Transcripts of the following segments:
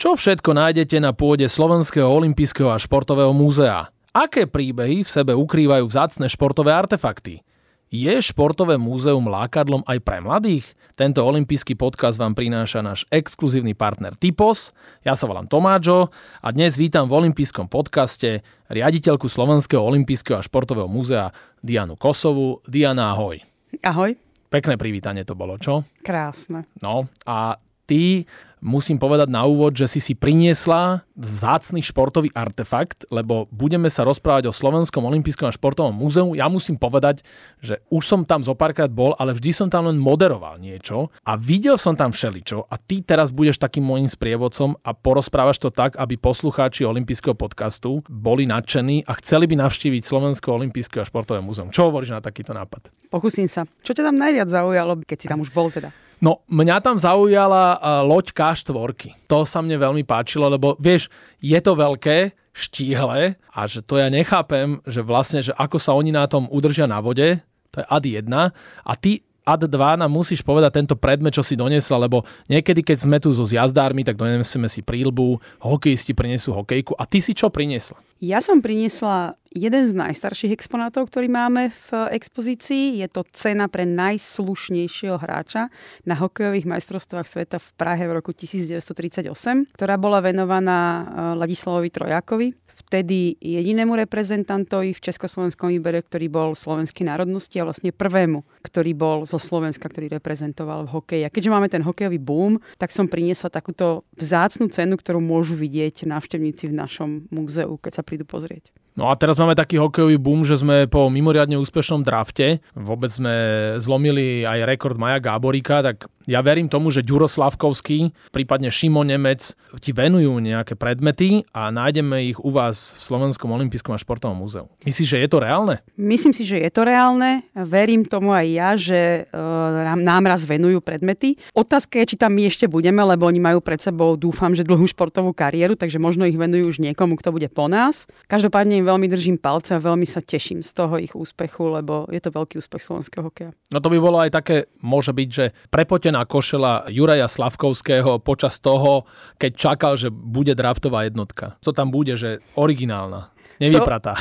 Čo všetko nájdete na pôde Slovenského olympijského a športového múzea? Aké príbehy v sebe ukrývajú vzácne športové artefakty? Je športové múzeum lákadlom aj pre mladých? Tento olympijský podcast vám prináša náš exkluzívny partner Typos. Ja sa volám Tomáčo a dnes vítam v olympijskom podcaste riaditeľku Slovenského olympijského a športového múzea Dianu Kosovu. Diana, ahoj. Ahoj. Pekné privítanie to bolo, čo? Krásne. No a ty musím povedať na úvod, že si si priniesla vzácný športový artefakt, lebo budeme sa rozprávať o Slovenskom olympijskom a športovom múzeu. Ja musím povedať, že už som tam zo párkrát bol, ale vždy som tam len moderoval niečo a videl som tam všeličo a ty teraz budeš takým môjim sprievodcom a porozprávaš to tak, aby poslucháči olympijského podcastu boli nadšení a chceli by navštíviť Slovensko olympijské a športové múzeum. Čo hovoríš na takýto nápad? Pokúsim sa. Čo ťa tam najviac zaujalo, keď si tam už bol teda? No, mňa tam zaujala uh, loď K4. To sa mne veľmi páčilo, lebo vieš, je to veľké, štíhle a že to ja nechápem, že vlastne, že ako sa oni na tom udržia na vode, to je ad 1 a ty ad 2 nám musíš povedať tento predmet, čo si doniesla, lebo niekedy, keď sme tu so zjazdármi, tak donesieme si prílbu, hokejisti prinesú hokejku. A ty si čo priniesla? Ja som priniesla jeden z najstarších exponátov, ktorý máme v expozícii. Je to cena pre najslušnejšieho hráča na hokejových majstrovstvách sveta v Prahe v roku 1938, ktorá bola venovaná eh, Ladislavovi Trojakovi vtedy jedinému reprezentantovi v Československom výbere, ktorý bol slovenskej národnosti a vlastne prvému, ktorý bol zo Slovenska, ktorý reprezentoval v hokeji. A keďže máme ten hokejový boom, tak som priniesla takúto vzácnu cenu, ktorú môžu vidieť návštevníci v našom múzeu, keď sa prídu pozrieť. No a teraz máme taký hokejový boom, že sme po mimoriadne úspešnom drafte, vôbec sme zlomili aj rekord Maja Gáboríka, tak ja verím tomu, že Ďuro Slavkovský, prípadne Šimon Nemec ti venujú nejaké predmety a nájdeme ich u vás v Slovenskom olympijskom a športovom múzeu. Myslíš, že je to reálne? Myslím si, že je to reálne. Verím tomu aj ja, že uh, nám raz venujú predmety. Otázka je, či tam my ešte budeme, lebo oni majú pred sebou, dúfam, že dlhú športovú kariéru, takže možno ich venujú už niekomu, kto bude po nás. Každopádne im veľmi držím palce a veľmi sa teším z toho ich úspechu, lebo je to veľký úspech slovenského hokeja. No to by bolo aj také, môže byť, že prepote na košela Juraja Slavkovského počas toho, keď čakal, že bude draftová jednotka. Co tam bude, že originálna nevypratá.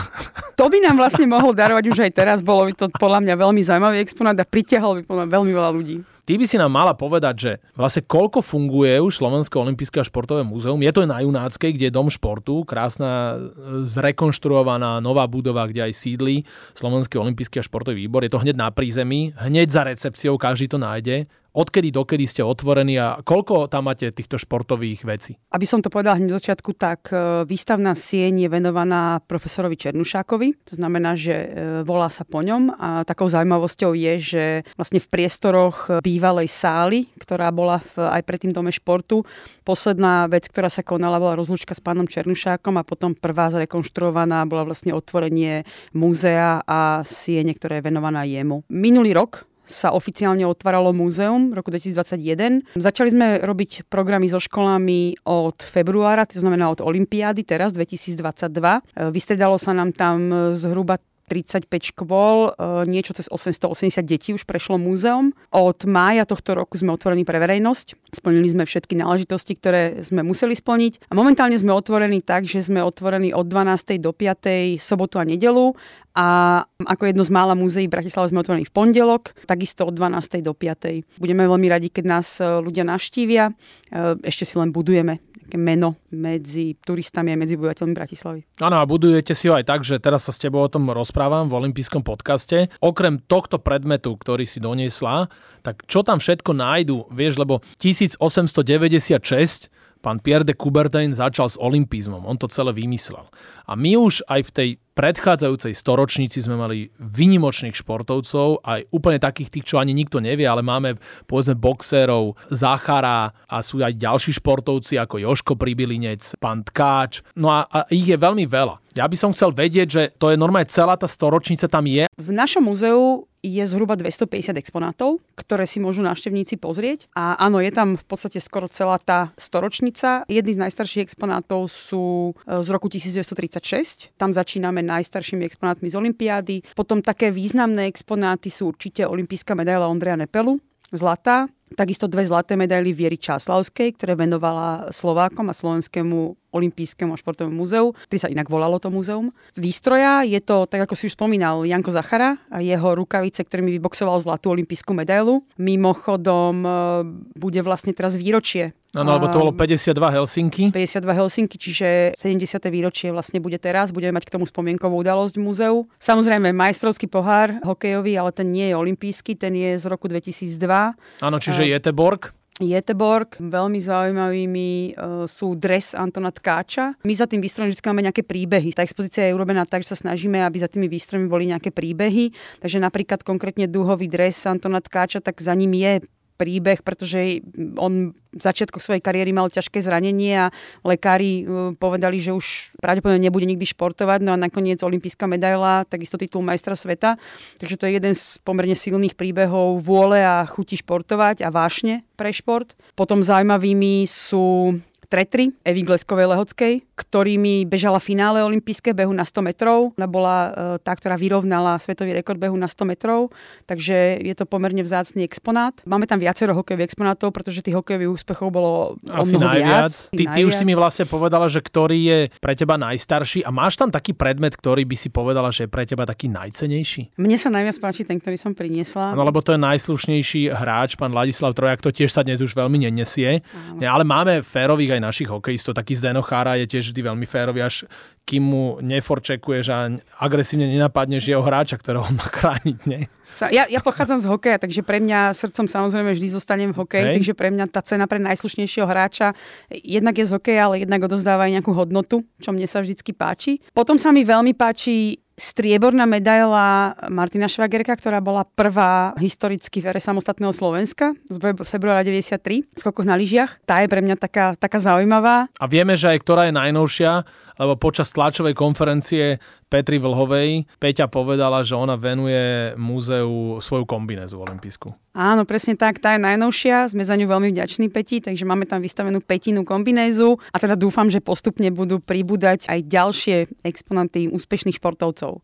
To, to by nám vlastne mohol darovať už aj teraz, bolo by to podľa mňa veľmi zaujímavý exponát a pritiahol by podľa veľmi veľa ľudí. Ty by si nám mala povedať, že vlastne koľko funguje už Slovenské olympijské a športové múzeum. Je to na Junáckej, kde je dom športu, krásna, zrekonštruovaná nová budova, kde aj sídli Slovenský olympijský a športový výbor. Je to hneď na prízemí, hneď za recepciou, každý to nájde. Odkedy dokedy ste otvorení a koľko tam máte týchto športových vecí? Aby som to povedala hneď začiatku, tak e, výstavná sieň je venovaná profesorovi Černušákovi. To znamená, že e, volá sa po ňom a takou zaujímavosťou je, že vlastne v priestoroch bývalej sály, ktorá bola v, aj pred tým dome športu, posledná vec, ktorá sa konala, bola rozlúčka s pánom Černušákom a potom prvá zrekonštruovaná bola vlastne otvorenie múzea a siene, ktorá je venovaná jemu. Minulý rok sa oficiálne otváralo múzeum v roku 2021. Začali sme robiť programy so školami od februára, to znamená od Olympiády teraz 2022. Vystredalo sa nám tam zhruba 35 škôl, e, niečo cez 880 detí už prešlo múzeum. Od mája tohto roku sme otvorení pre verejnosť. Splnili sme všetky náležitosti, ktoré sme museli splniť. A momentálne sme otvorení tak, že sme otvorení od 12. do 5. sobotu a nedelu a ako jedno z mála múzeí v Bratislave sme otvorení v pondelok, takisto od 12. do 5. Budeme veľmi radi, keď nás e, ľudia navštívia. E, ešte si len budujeme meno medzi turistami a medzi obyvateľmi Bratislavy. Áno, a budujete si ho aj tak, že teraz sa s tebou o tom rozprávam v olympijskom podcaste. Okrem tohto predmetu, ktorý si doniesla, tak čo tam všetko nájdu, vieš, lebo 1896 pán Pierre de Coubertin začal s olympizmom. On to celé vymyslel. A my už aj v tej predchádzajúcej storočnici sme mali vynimočných športovcov, aj úplne takých tých, čo ani nikto nevie, ale máme povedzme boxerov, Záchara a sú aj ďalší športovci ako Joško Pribilinec, pán Tkáč. No a, a ich je veľmi veľa. Ja by som chcel vedieť, že to je normálne celá tá storočnica tam je. V našom múzeu je zhruba 250 exponátov, ktoré si môžu návštevníci pozrieť. A áno, je tam v podstate skoro celá tá storočnica. Jedný z najstarších exponátov sú e, z roku 1936. Tam začíname najstaršími exponátmi z Olympiády. Potom také významné exponáty sú určite olympijská medaila Ondreja Nepelu, zlatá. Takisto dve zlaté medaily Viery Čáslavskej, ktoré venovala Slovákom a Slovenskému olympijskému a športovému múzeu, ktorý sa inak volalo to múzeum. Z výstroja je to, tak ako si už spomínal, Janko Zachara a jeho rukavice, ktorými vyboxoval zlatú olympijskú medailu. Mimochodom e, bude vlastne teraz výročie Áno, lebo to bolo 52 Helsinky. 52 Helsinky, čiže 70. výročie vlastne bude teraz. Budeme mať k tomu spomienkovú udalosť v múzeu. Samozrejme, majstrovský pohár hokejový, ale ten nie je olimpijský, ten je z roku 2002. Áno, čiže Jeteborg. Jeteborg. Veľmi zaujímavými uh, sú dres Antona Tkáča. My za tým výstrojom vždy máme nejaké príbehy. Tá expozícia je urobená tak, že sa snažíme, aby za tými výstrojmi boli nejaké príbehy. Takže napríklad konkrétne duhový dres Antona Tkáča, tak za ním je príbeh, pretože on v začiatkoch svojej kariéry mal ťažké zranenie a lekári e, povedali, že už pravdepodobne nebude nikdy športovať, no a nakoniec olimpijská medaila, takisto titul majstra sveta. Takže to je jeden z pomerne silných príbehov vôle a chuti športovať a vášne pre šport. Potom zaujímavými sú tretry Evy Gleskovej Lehockej, ktorými bežala finále olympijské behu na 100 metrov. Ona bola e, tá, ktorá vyrovnala svetový rekord behu na 100 metrov, takže je to pomerne vzácný exponát. Máme tam viacero hokejových exponátov, pretože tých hokejových úspechov bolo Asi o najviac. Viac, ty, najviac. ty už si mi vlastne povedala, že ktorý je pre teba najstarší a máš tam taký predmet, ktorý by si povedala, že je pre teba taký najcenejší? Mne sa najviac páči ten, ktorý som priniesla. No lebo to je najslušnejší hráč, pán Ladislav Trojak, to tiež sa dnes už veľmi nenesie. Áno. Ale máme férových aj našich hokejistov. Taký Zdeno Chára je tiež vždy veľmi férový, až kým mu neforčekuješ a agresívne nenapadneš jeho hráča, ktorého on má chrániť. Nie? Ja, ja pochádzam z hokeja, takže pre mňa srdcom samozrejme vždy zostanem v hokeji, Hej. takže pre mňa tá cena pre najslušnejšieho hráča jednak je z hokeja, ale jednak odozdáva aj nejakú hodnotu, čo mne sa vždycky páči. Potom sa mi veľmi páči strieborná medaila Martina Švagerka, ktorá bola prvá historicky v ere samostatného Slovenska z februára 93, skokoch na lyžiach. Tá je pre mňa taká, taká zaujímavá. A vieme, že aj ktorá je najnovšia, lebo počas tlačovej konferencie Petri Vlhovej Peťa povedala, že ona venuje múzeu svoju kombinézu olimpijskú. Áno, presne tak, tá je najnovšia, sme za ňu veľmi vďační Peti, takže máme tam vystavenú petinu kombinézu a teda dúfam, že postupne budú pribúdať aj ďalšie exponanty úspešných športovcov.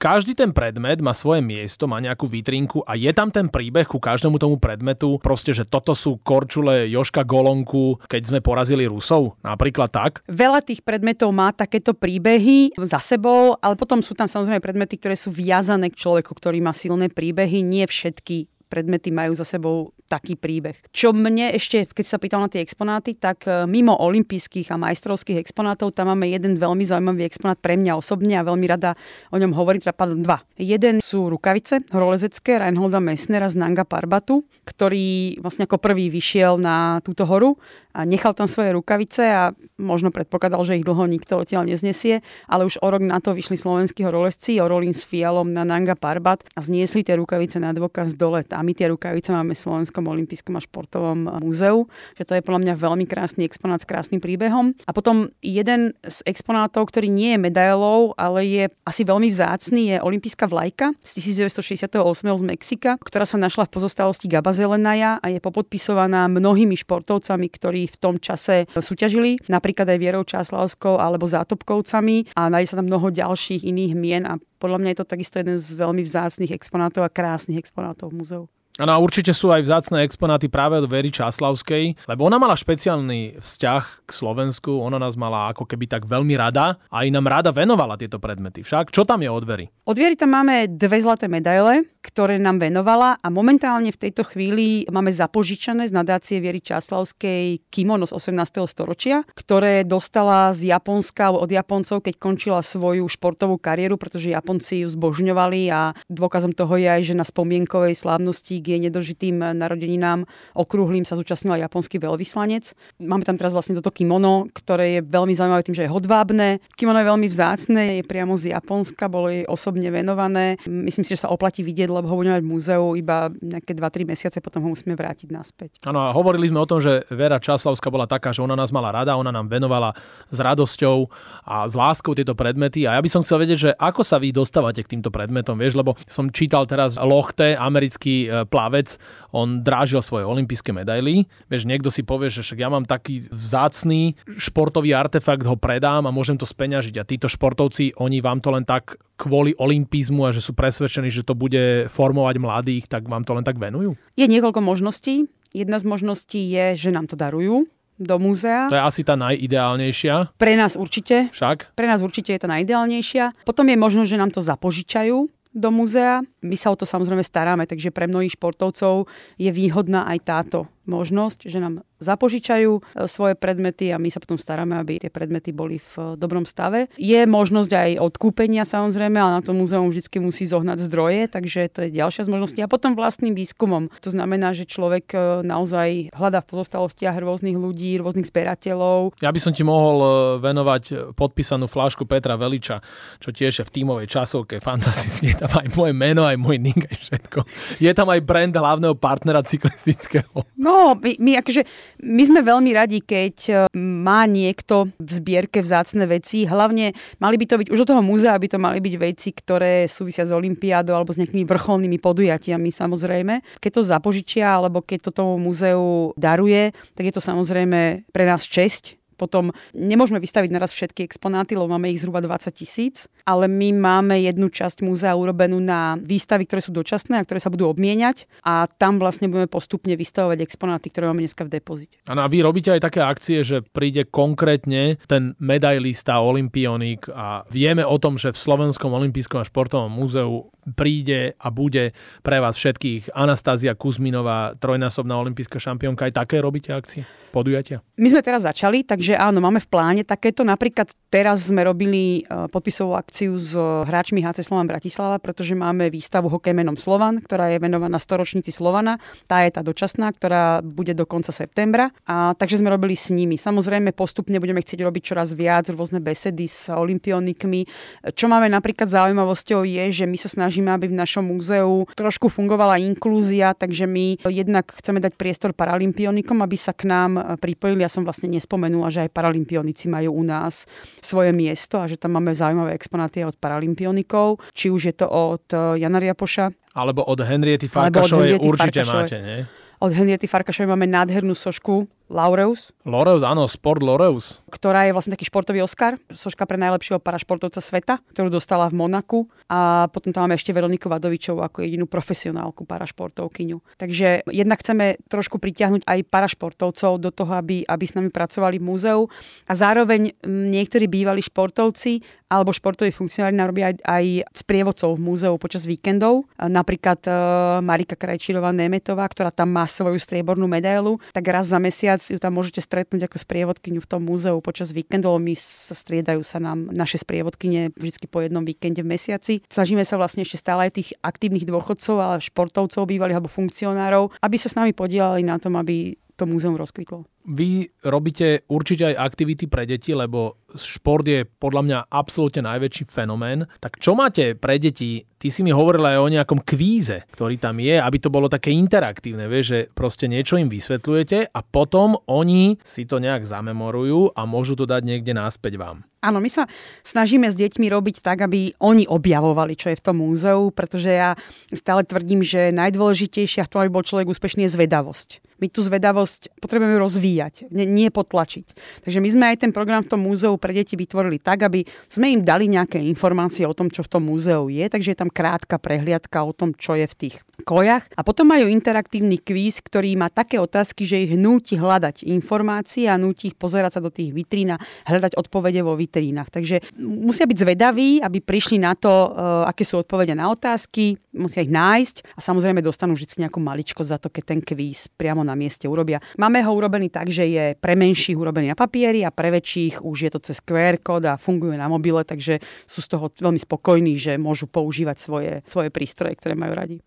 Každý ten predmet má svoje miesto, má nejakú vitrinku a je tam ten príbeh ku každému tomu predmetu, proste, že toto sú korčule Joška Golonku, keď sme porazili Rusov, napríklad tak. Veľa tých predmetov má takéto príbehy za sebou, ale potom sú tam samozrejme predmety, ktoré sú viazané k človeku, ktorý má silné príbehy. Nie všetky predmety majú za sebou taký príbeh. Čo mne ešte, keď sa pýtal na tie exponáty, tak e, mimo olympijských a majstrovských exponátov tam máme jeden veľmi zaujímavý exponát pre mňa osobne a veľmi rada o ňom hovorím, teda pardon, dva. Jeden sú rukavice horolezecké Reinholda Messnera z Nanga Parbatu, ktorý vlastne ako prvý vyšiel na túto horu a nechal tam svoje rukavice a možno predpokladal, že ich dlho nikto odtiaľ neznesie, ale už o rok na to vyšli slovenskí horolezci, Orolín s Fialom na Nanga Parbat a zniesli tie rukavice na dôkaz dole. A my tie rukavice máme v Slovenskom olympijskom a športovom múzeu, že to je podľa mňa veľmi krásny exponát s krásnym príbehom. A potom jeden z exponátov, ktorý nie je medailou, ale je asi veľmi vzácný, je olympijská vlajka z 1968 z Mexika, ktorá sa našla v pozostalosti Gabazelenaja a je popodpisovaná mnohými športovcami, ktorí v tom čase súťažili, napríklad aj Vierou Čáslavskou alebo Zátopkovcami a nájde sa tam mnoho ďalších iných mien a podľa mňa je to takisto jeden z veľmi vzácných exponátov a krásnych exponátov v múzeu. Áno určite sú aj vzácne exponáty práve od Very Čáslavskej, lebo ona mala špeciálny vzťah k Slovensku, ona nás mala ako keby tak veľmi rada a aj nám rada venovala tieto predmety. Však čo tam je od Very? Od Viery tam máme dve zlaté medaile, ktoré nám venovala a momentálne v tejto chvíli máme zapožičané z nadácie Viery Čáslavskej kimono z 18. storočia, ktoré dostala z Japonska od Japoncov, keď končila svoju športovú kariéru, pretože Japonci ju zbožňovali a dôkazom toho je aj, že na spomienkovej slávnosti jej nedožitým narodeninám okrúhlým sa zúčastnila japonský veľvyslanec. Máme tam teraz vlastne toto kimono, ktoré je veľmi zaujímavé tým, že je hodvábne. Kimono je veľmi vzácne, je priamo z Japonska, bolo jej osobne venované. Myslím si, že sa oplatí vidieť, lebo ho budeme mať v múzeu iba nejaké 2-3 mesiace, potom ho musíme vrátiť naspäť. Áno, a hovorili sme o tom, že Vera Časlavská bola taká, že ona nás mala rada, ona nám venovala s radosťou a s láskou tieto predmety. A ja by som chcel vedieť, že ako sa vy dostávate k týmto predmetom, vieš, lebo som čítal teraz Lochte, americký e, plavec, on drážil svoje olympijské medaily. Vieš, niekto si povie, že však ja mám taký vzácný športový artefakt, ho predám a môžem to speňažiť. A títo športovci, oni vám to len tak kvôli olympizmu a že sú presvedčení, že to bude formovať mladých, tak vám to len tak venujú? Je niekoľko možností. Jedna z možností je, že nám to darujú do múzea. To je asi tá najideálnejšia. Pre nás určite. Však? Pre nás určite je tá najideálnejšia. Potom je možnosť, že nám to zapožičajú do múzea. My sa o to samozrejme staráme, takže pre mnohých športovcov je výhodná aj táto možnosť, že nám zapožičajú e, svoje predmety a my sa potom staráme, aby tie predmety boli v e, dobrom stave. Je možnosť aj odkúpenia samozrejme, ale na to múzeum vždy musí zohnať zdroje, takže to je ďalšia z možností. A potom vlastným výskumom. To znamená, že človek e, naozaj hľadá v pozostalostiach rôznych ľudí, rôznych zberateľov. Ja by som ti mohol venovať podpísanú flášku Petra Veliča, čo tiež je v tímovej časovke fantasticky. Je tam aj moje meno, aj môj nick, aj všetko. Je tam aj brand hlavného partnera cyklistického. No, my, my akože my sme veľmi radi, keď e, má niekto v zbierke vzácne veci. Hlavne mali by to byť, už od toho múzea by to mali byť veci, ktoré súvisia s olympiádou alebo s nejakými vrcholnými podujatiami samozrejme. Keď to zapožičia alebo keď to tomu múzeu daruje, tak je to samozrejme pre nás česť, potom nemôžeme vystaviť naraz všetky exponáty, lebo máme ich zhruba 20 tisíc, ale my máme jednu časť múzea urobenú na výstavy, ktoré sú dočasné a ktoré sa budú obmieniať a tam vlastne budeme postupne vystavovať exponáty, ktoré máme dneska v depozite. A vy robíte aj také akcie, že príde konkrétne ten medailista, olimpionik a vieme o tom, že v Slovenskom olympijskom a športovom múzeu príde a bude pre vás všetkých Anastázia Kuzminová, trojnásobná olimpijská šampiónka. Aj také robíte akcie, podujatia? My sme teraz začali, takže áno, máme v pláne takéto. Napríklad teraz sme robili e, podpisovú akciu s hráčmi HC Slovan Bratislava, pretože máme výstavu hokej menom Slovan, ktorá je venovaná storočnici Slovana. Tá je tá dočasná, ktorá bude do konca septembra. A takže sme robili s nimi. Samozrejme postupne budeme chcieť robiť čoraz viac rôzne besedy s olimpionikmi. Čo máme napríklad zaujímavosťou je, že my sa snažíme snažíme, aby v našom múzeu trošku fungovala inklúzia, takže my jednak chceme dať priestor paralympionikom, aby sa k nám e, pripojili. Ja som vlastne nespomenula, že aj paralympionici majú u nás svoje miesto a že tam máme zaujímavé exponáty od paralympionikov, či už je to od e, Jana Riapoša. Alebo od Henriety Farkašovej určite Farkašovej. máte, nie? Od Henriety Farkašovej máme nádhernú sošku Laureus. Laureus, áno, Sport Laureus. Ktorá je vlastne taký športový Oscar, soška pre najlepšieho parašportovca sveta, ktorú dostala v Monaku. A potom tam máme ešte Veroniku Vadovičovú ako jedinú profesionálku parašportovkyňu. Takže jednak chceme trošku pritiahnuť aj parašportovcov do toho, aby, aby s nami pracovali v múzeu. A zároveň niektorí bývalí športovci alebo športoví funkcionári nám robia aj, aj sprievodcov v múzeu počas víkendov. Napríklad uh, Marika Krajčírová Nemetová, ktorá tam má svoju striebornú medailu, tak raz za mesiac ju tam môžete stretnúť ako sprievodkyňu v tom múzeu počas víkendov. My sa striedajú sa nám naše sprievodkyne vždy po jednom víkende v mesiaci. Snažíme sa vlastne ešte stále aj tých aktívnych dôchodcov, ale športovcov bývalých alebo funkcionárov, aby sa s nami podielali na tom, aby to múzeum rozkvitlo. Vy robíte určite aj aktivity pre deti, lebo šport je podľa mňa absolútne najväčší fenomén. Tak čo máte pre deti? Ty si mi hovorila aj o nejakom kvíze, ktorý tam je, aby to bolo také interaktívne, vieš, že proste niečo im vysvetľujete a potom oni si to nejak zamemorujú a môžu to dať niekde náspäť vám. Áno, my sa snažíme s deťmi robiť tak, aby oni objavovali, čo je v tom múzeu, pretože ja stále tvrdím, že najdôležitejšia v tom, aby bol človek úspešný, je zvedavosť. My tú zvedavosť potrebujeme rozvíjať, nie, nie potlačiť. Takže my sme aj ten program v tom múzeu pre deti vytvorili tak, aby sme im dali nejaké informácie o tom, čo v tom múzeu je, takže je tam krátka prehliadka o tom, čo je v tých kojach. A potom majú interaktívny kvíz, ktorý má také otázky, že ich núti hľadať informácie a núti ich pozerať sa do tých vitrín a hľadať odpovede vo vitrínach. Takže musia byť zvedaví, aby prišli na to, uh, aké sú odpovede na otázky, musia ich nájsť a samozrejme dostanú vždy nejakú maličko za to, keď ten kvíz priamo na mieste urobia. Máme ho urobený tak, že je pre menších urobený na papieri a pre väčších už je to cez QR kód a funguje na mobile, takže sú z toho veľmi spokojní, že môžu používať svoje, svoje prístroje, ktoré majú radi.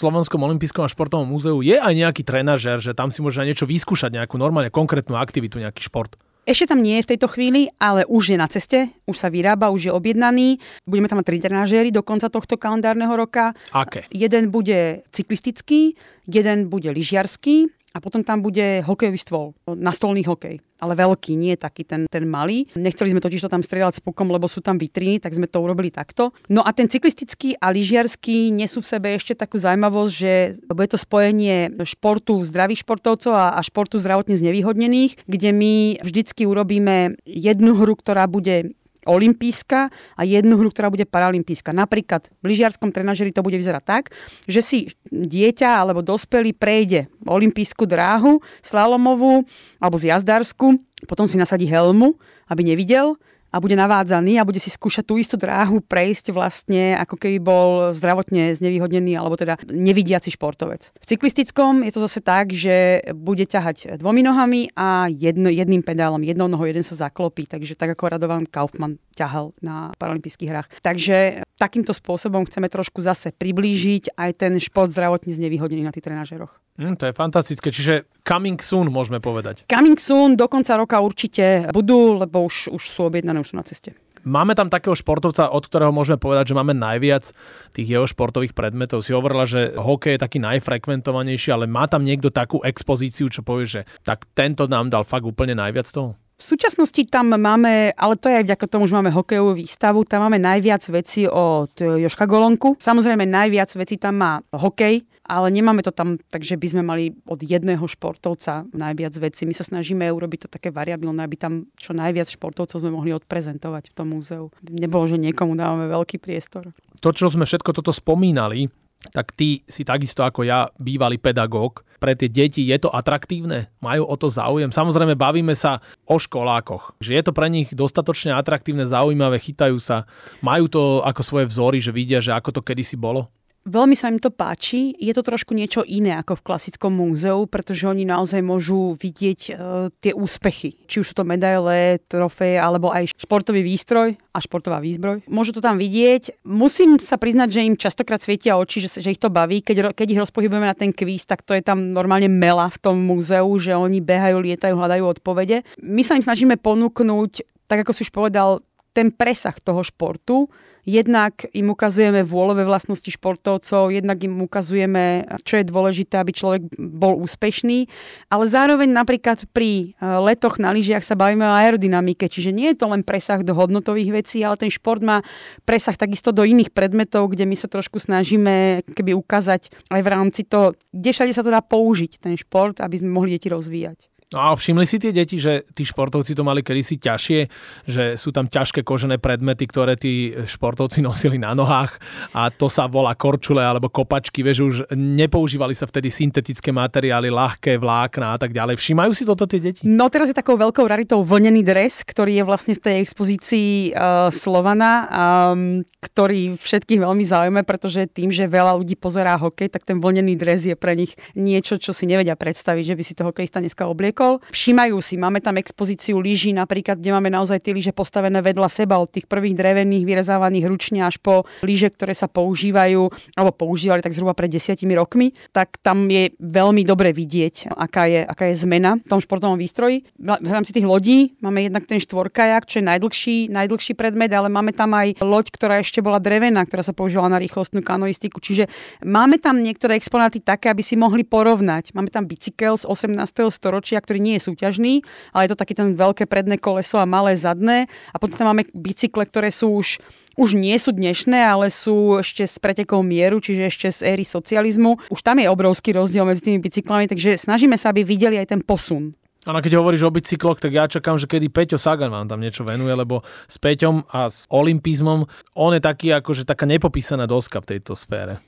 Slovenskom olympijskom a športovom múzeu je aj nejaký trenažer, že tam si môže niečo vyskúšať, nejakú normálne konkrétnu aktivitu, nejaký šport? Ešte tam nie je v tejto chvíli, ale už je na ceste, už sa vyrába, už je objednaný. Budeme tam mať tri trenažéry do konca tohto kalendárneho roka. Aké? Jeden bude cyklistický, jeden bude lyžiarský a potom tam bude hokejový stôl, nastolný hokej, ale veľký, nie taký ten, ten malý. Nechceli sme totiž to tam strieľať s pukom, lebo sú tam vitríny, tak sme to urobili takto. No a ten cyklistický a lyžiarsky nesú v sebe ešte takú zaujímavosť, že bude to spojenie športu zdravých športovcov a, a športu zdravotne znevýhodnených, kde my vždycky urobíme jednu hru, ktorá bude olimpijská a jednu hru, ktorá bude paralympijská. Napríklad v lyžiarskom trenažeri to bude vyzerať tak, že si dieťa alebo dospelý prejde olimpijskú dráhu, slalomovú alebo zjazdarsku, potom si nasadí helmu, aby nevidel a bude navádzaný a bude si skúšať tú istú dráhu prejsť vlastne, ako keby bol zdravotne znevýhodnený alebo teda nevidiaci športovec. V cyklistickom je to zase tak, že bude ťahať dvomi nohami a jedno, jedným pedálom, jednou nohou jeden sa zaklopí, takže tak ako Radovan Kaufmann ťahal na paralympijských hrách. Takže takýmto spôsobom chceme trošku zase priblížiť aj ten šport zdravotne znevýhodnený na tých trenažeroch. Mm, to je fantastické, čiže coming soon môžeme povedať. Coming soon do konca roka určite budú, lebo už, už sú objednané, už sú na ceste. Máme tam takého športovca, od ktorého môžeme povedať, že máme najviac tých jeho športových predmetov. Si hovorila, že hokej je taký najfrekventovanejší, ale má tam niekto takú expozíciu, čo povie, že tak tento nám dal fakt úplne najviac toho? V súčasnosti tam máme, ale to je aj vďaka tomu, že máme hokejovú výstavu, tam máme najviac vecí od Joška Golonku. Samozrejme najviac vecí tam má hokej, ale nemáme to tam tak, že by sme mali od jedného športovca najviac vecí. My sa snažíme urobiť to také variabilné, aby tam čo najviac športovcov sme mohli odprezentovať v tom múzeu. Nebolo, že niekomu dávame veľký priestor. To, čo sme všetko toto spomínali, tak ty si takisto ako ja bývalý pedagóg. Pre tie deti je to atraktívne? Majú o to záujem? Samozrejme, bavíme sa o školákoch. Že je to pre nich dostatočne atraktívne, zaujímavé, chytajú sa. Majú to ako svoje vzory, že vidia, že ako to kedysi bolo? Veľmi sa im to páči. Je to trošku niečo iné ako v klasickom múzeu, pretože oni naozaj môžu vidieť e, tie úspechy. Či už sú to medaile, trofeje, alebo aj športový výstroj a športová výzbroj. Môžu to tam vidieť. Musím sa priznať, že im častokrát svietia oči, že, že ich to baví. Keď, keď ich rozpohybujeme na ten kvíz, tak to je tam normálne mela v tom múzeu, že oni behajú, lietajú, hľadajú odpovede. My sa im snažíme ponúknuť, tak ako si už povedal, ten presah toho športu, Jednak im ukazujeme vôľové vlastnosti športovcov, jednak im ukazujeme, čo je dôležité, aby človek bol úspešný, ale zároveň napríklad pri e, letoch na lyžiach sa bavíme o aerodynamike, čiže nie je to len presah do hodnotových vecí, ale ten šport má presah takisto do iných predmetov, kde my sa trošku snažíme keby ukázať aj v rámci toho, kde všade sa to dá použiť, ten šport, aby sme mohli deti rozvíjať. No a všimli si tie deti, že tí športovci to mali kedysi ťažšie, že sú tam ťažké kožené predmety, ktoré tí športovci nosili na nohách a to sa volá korčule alebo kopačky, vieš, už nepoužívali sa vtedy syntetické materiály, ľahké vlákna a tak ďalej. Všímajú si toto tie deti? No teraz je takou veľkou raritou vlnený dres, ktorý je vlastne v tej expozícii uh, Slovana, um, ktorý všetkých veľmi zaujíma, pretože tým, že veľa ľudí pozerá hokej, tak ten vlnený dres je pre nich niečo, čo si nevedia predstaviť, že by si to hokejista dneska obliekol riekol. Všímajú si, máme tam expozíciu lyží napríklad, kde máme naozaj tie lyže postavené vedľa seba od tých prvých drevených vyrezávaných ručne až po lyže, ktoré sa používajú alebo používali tak zhruba pred desiatimi rokmi, tak tam je veľmi dobre vidieť, aká je, aká je zmena v tom športovom výstroji. V rámci tých lodí máme jednak ten štvorkajak, čo je najdlhší, najdlhší predmet, ale máme tam aj loď, ktorá ešte bola drevená, ktorá sa používala na rýchlostnú kanoistiku. Čiže máme tam niektoré exponáty také, aby si mohli porovnať. Máme tam bicykel z 18. storočia, ktorý nie je súťažný, ale je to taký ten veľké predné koleso a malé zadné. A potom tam máme bicykle, ktoré sú už už nie sú dnešné, ale sú ešte s pretekou mieru, čiže ešte z éry socializmu. Už tam je obrovský rozdiel medzi tými bicyklami, takže snažíme sa, aby videli aj ten posun. A keď hovoríš o bicykloch, tak ja čakám, že kedy Peťo Sagan vám tam niečo venuje, lebo s Peťom a s olympizmom on je taký akože taká nepopísaná doska v tejto sfére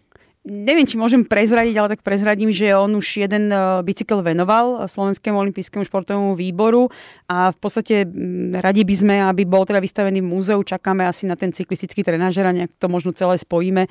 neviem, či môžem prezradiť, ale tak prezradím, že on už jeden e, bicykel venoval Slovenskému olympijskému športovému výboru a v podstate radi by sme, aby bol teda vystavený v múzeu. Čakáme asi na ten cyklistický trenažer a nejak to možno celé spojíme.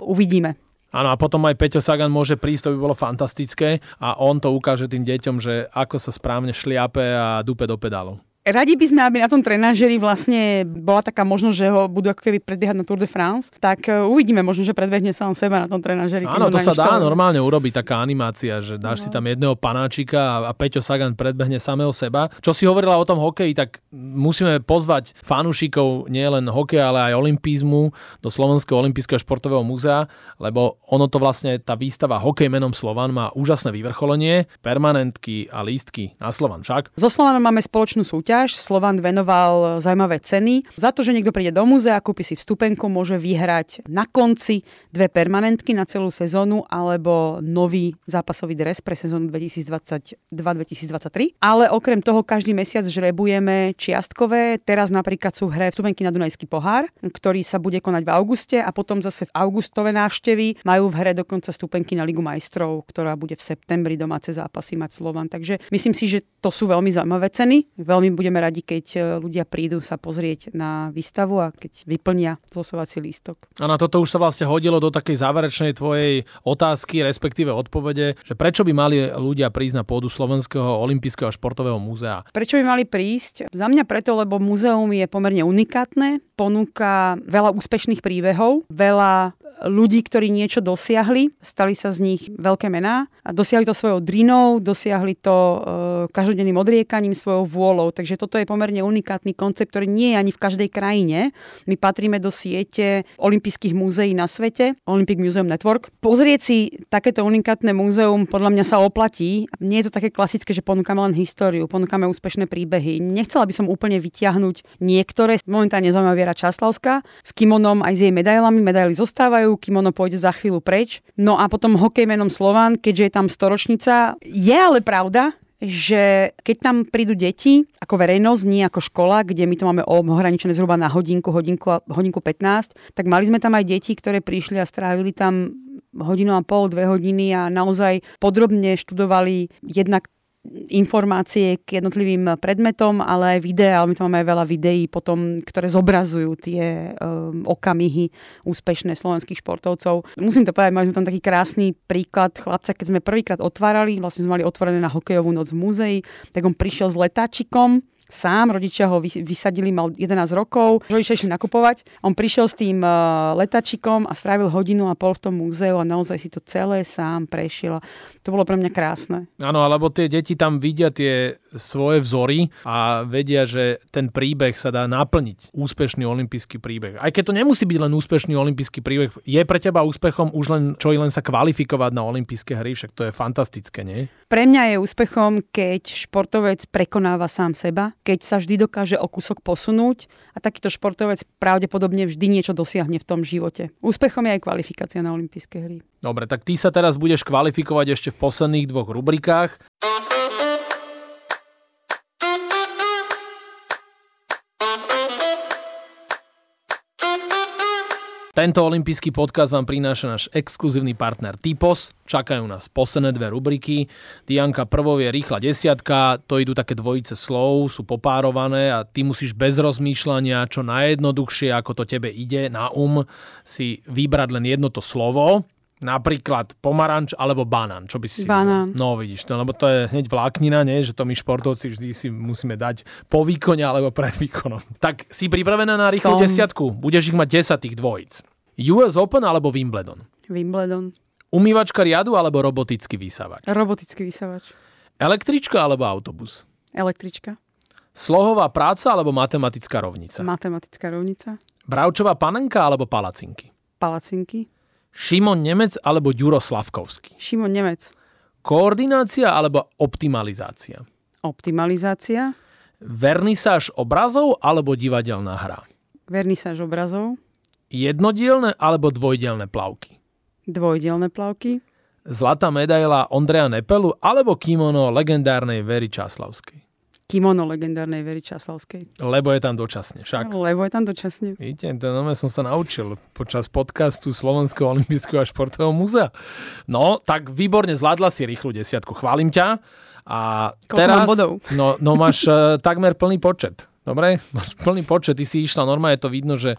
Uvidíme. Áno, a potom aj Peťo Sagan môže prísť, to by bolo fantastické a on to ukáže tým deťom, že ako sa správne šliape a dupe do pedálov. Radi by sme, aby na tom trenažeri vlastne bola taká možnosť, že ho budú ako keby predbiehať na Tour de France, tak e, uvidíme možno, že predbehne sám seba na tom trenažeri. Áno, to sa dá normálne urobiť, taká animácia, že dáš no. si tam jedného panáčika a Peťo Sagan predbehne samého seba. Čo si hovorila o tom hokeji, tak musíme pozvať fanúšikov nielen hokeja, ale aj olimpizmu do Slovenského olympijského športového múzea, lebo ono to vlastne, tá výstava Hokej menom Slovan má úžasné vyvrcholenie, permanentky a lístky na Slovan však. So Slovanom máme spoločnú súťaž súťaž. Slovan venoval zaujímavé ceny. Za to, že niekto príde do múzea, kúpi si vstupenku, môže vyhrať na konci dve permanentky na celú sezónu alebo nový zápasový dres pre sezónu 2022-2023. Ale okrem toho každý mesiac žrebujeme čiastkové. Teraz napríklad sú v hre vstupenky na Dunajský pohár, ktorý sa bude konať v auguste a potom zase v augustové návštevy majú v hre dokonca stupenky na Ligu majstrov, ktorá bude v septembri domáce zápasy mať Slovan. Takže myslím si, že to sú veľmi zaujímavé ceny. Veľmi budeme radi, keď e, ľudia prídu sa pozrieť na výstavu a keď vyplnia zlosovací lístok. A na toto už sa vlastne hodilo do takej záverečnej tvojej otázky, respektíve odpovede, že prečo by mali ľudia prísť na pôdu Slovenského olympijského a športového múzea? Prečo by mali prísť? Za mňa preto, lebo múzeum je pomerne unikátne, ponúka veľa úspešných príbehov, veľa ľudí, ktorí niečo dosiahli, stali sa z nich veľké mená a dosiahli to svojou drinou, dosiahli to e, každodenným odriekaním, svojou vôľou. Takže toto je pomerne unikátny koncept, ktorý nie je ani v každej krajine. My patríme do siete olympijských múzeí na svete, Olympic Museum Network. Pozrieť si takéto unikátne múzeum podľa mňa sa oplatí. Nie je to také klasické, že ponúkame len históriu, ponúkame úspešné príbehy. Nechcela by som úplne vyťahnuť niektoré. Momentálne zaujímavá Viera Časlavská s kimonom aj s jej medailami. Medaily zostávajú kimono pôjde za chvíľu preč. No a potom hokej menom Slovan, keďže je tam storočnica. Je ale pravda, že keď tam prídu deti, ako verejnosť, nie ako škola, kde my to máme ohraničené zhruba na hodinku, hodinku, hodinku 15, tak mali sme tam aj deti, ktoré prišli a strávili tam hodinu a pol, dve hodiny a naozaj podrobne študovali jednak informácie k jednotlivým predmetom, ale aj videá, ale my tam máme aj veľa videí potom, ktoré zobrazujú tie um, okamihy úspešné slovenských športovcov. Musím to povedať, mali sme tam taký krásny príklad chlapca, keď sme prvýkrát otvárali, vlastne sme mali otvorené na hokejovú noc v múzei, tak on prišiel s letáčikom, sám, rodičia ho vysadili, mal 11 rokov, rodičia išli nakupovať. On prišiel s tým uh, letačikom a strávil hodinu a pol v tom múzeu a naozaj si to celé sám prešiel. To bolo pre mňa krásne. Áno, alebo tie deti tam vidia tie svoje vzory a vedia, že ten príbeh sa dá naplniť. Úspešný olimpijský príbeh. Aj keď to nemusí byť len úspešný olimpijský príbeh, je pre teba úspechom už len čo i len sa kvalifikovať na olympijské hry, však to je fantastické, nie? Pre mňa je úspechom, keď športovec prekonáva sám seba, keď sa vždy dokáže o kúsok posunúť a takýto športovec pravdepodobne vždy niečo dosiahne v tom živote. Úspechom je aj kvalifikácia na olympijské hry. Dobre, tak ty sa teraz budeš kvalifikovať ešte v posledných dvoch rubrikách. Tento olimpijský podcast vám prináša náš exkluzívny partner Typos. Čakajú nás posledné dve rubriky. Dianka prvou je rýchla desiatka, to idú také dvojice slov, sú popárované a ty musíš bez rozmýšľania, čo najjednoduchšie, ako to tebe ide na um, si vybrať len jedno to slovo. Napríklad pomaranč alebo banán. Čo by si... Banán. No vidíš to, lebo to je hneď vláknina, nie? že to my športovci vždy si musíme dať po výkone alebo pred výkonom. Tak si pripravená na rýchlu Som. desiatku? Budeš ich mať 10 tých dvojic. US Open alebo Wimbledon? Wimbledon. Umývačka riadu alebo robotický vysávač? Robotický vysávač. Električka alebo autobus? Električka. Slohová práca alebo matematická rovnica? Matematická rovnica. Bravčová panenka alebo palacinky? Palacinky. Šimon Nemec alebo Ďuro Slavkovský? Šimon Nemec. Koordinácia alebo optimalizácia? Optimalizácia. Vernisáž obrazov alebo divadelná hra? Vernisáž obrazov jednodielne alebo dvojdielne plavky? Dvojdielne plavky. Zlatá medaila Ondreja Nepelu alebo kimono legendárnej Very Časlavskej? Kimono legendárnej Very Časlavskej. Lebo je tam dočasne, však? Lebo je tam dočasne. Vidíte, to nové som sa naučil počas podcastu Slovenského olympijského a športového múzea. No, tak výborne, zvládla si rýchlu desiatku. Chválim ťa. A Koľko teraz, bodov? No, no máš uh, takmer plný počet. Dobre? Máš plný počet. Ty si išla, normálne to vidno, že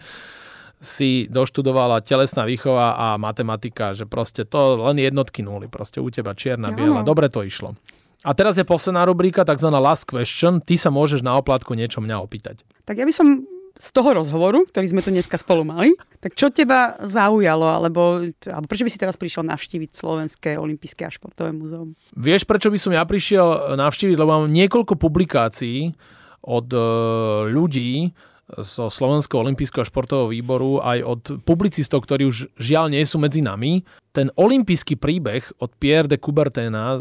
si doštudovala telesná výchova a matematika, že proste to len jednotky nuly, proste u teba čierna, biela. Dobre to išlo. A teraz je posledná rubrika, tzv. last question. Ty sa môžeš na oplatku niečo mňa opýtať. Tak ja by som z toho rozhovoru, ktorý sme tu dneska spolu mali, tak čo teba zaujalo, alebo, alebo prečo by si teraz prišiel navštíviť Slovenské olympijské a športové múzeum? Vieš, prečo by som ja prišiel navštíviť, lebo mám niekoľko publikácií od e, ľudí, zo Slovenského olympijského športového výboru, aj od publicistov, ktorí už žiaľ nie sú medzi nami. Ten olympijský príbeh od Pierre de Coubertina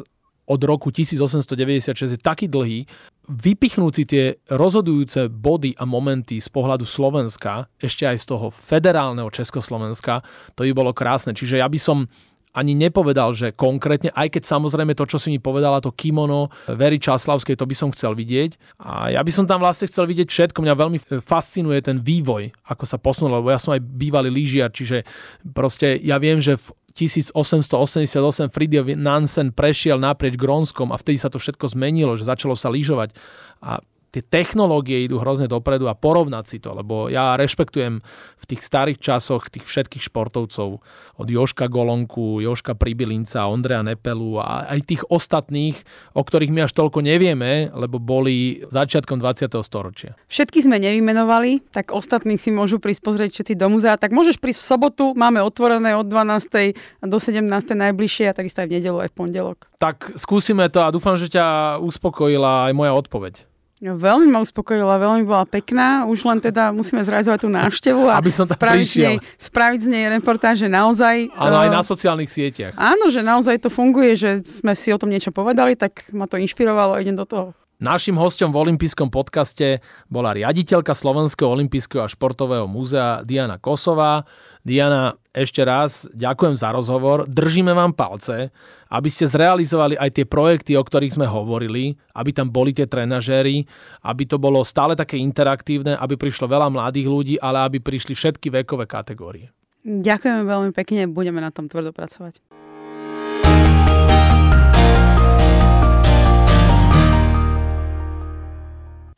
od roku 1896 je taký dlhý, vypichnúť si tie rozhodujúce body a momenty z pohľadu Slovenska, ešte aj z toho federálneho Československa, to by bolo krásne. Čiže ja by som ani nepovedal, že konkrétne, aj keď samozrejme to, čo si mi povedala, to kimono Very Časlavskej, to by som chcel vidieť. A ja by som tam vlastne chcel vidieť všetko. Mňa veľmi fascinuje ten vývoj, ako sa posunul, lebo ja som aj bývalý lyžiar, čiže proste ja viem, že v 1888 Fridtjof Nansen prešiel naprieč Grónskom a vtedy sa to všetko zmenilo, že začalo sa lyžovať. A tie technológie idú hrozne dopredu a porovnať si to, lebo ja rešpektujem v tých starých časoch tých všetkých športovcov, od Joška Golonku, Joška Pribilinca, Ondreja Nepelu a aj tých ostatných, o ktorých my až toľko nevieme, lebo boli začiatkom 20. storočia. Všetky sme nevymenovali, tak ostatných si môžu prísť pozrieť všetci do muzea. Tak môžeš prísť v sobotu, máme otvorené od 12. do 17. najbližšie a takisto aj v nedelu aj v pondelok. Tak skúsime to a dúfam, že ťa uspokojila aj moja odpoveď. Veľmi ma uspokojila, veľmi bola pekná. Už len teda musíme zrealizovať tú návštevu a Aby som spraviť, z nej, spraviť z nej reportáž, že naozaj... Áno, uh, aj na sociálnych sieťach. Áno, že naozaj to funguje, že sme si o tom niečo povedali, tak ma to inšpirovalo idem do toho. Našim hostom v olympijskom podcaste bola riaditeľka Slovenského olympijského a športového múzea Diana Kosová. Diana, ešte raz ďakujem za rozhovor, držíme vám palce, aby ste zrealizovali aj tie projekty, o ktorých sme hovorili, aby tam boli tie trenažéry, aby to bolo stále také interaktívne, aby prišlo veľa mladých ľudí, ale aby prišli všetky vekové kategórie. Ďakujeme veľmi pekne, budeme na tom tvrdo pracovať.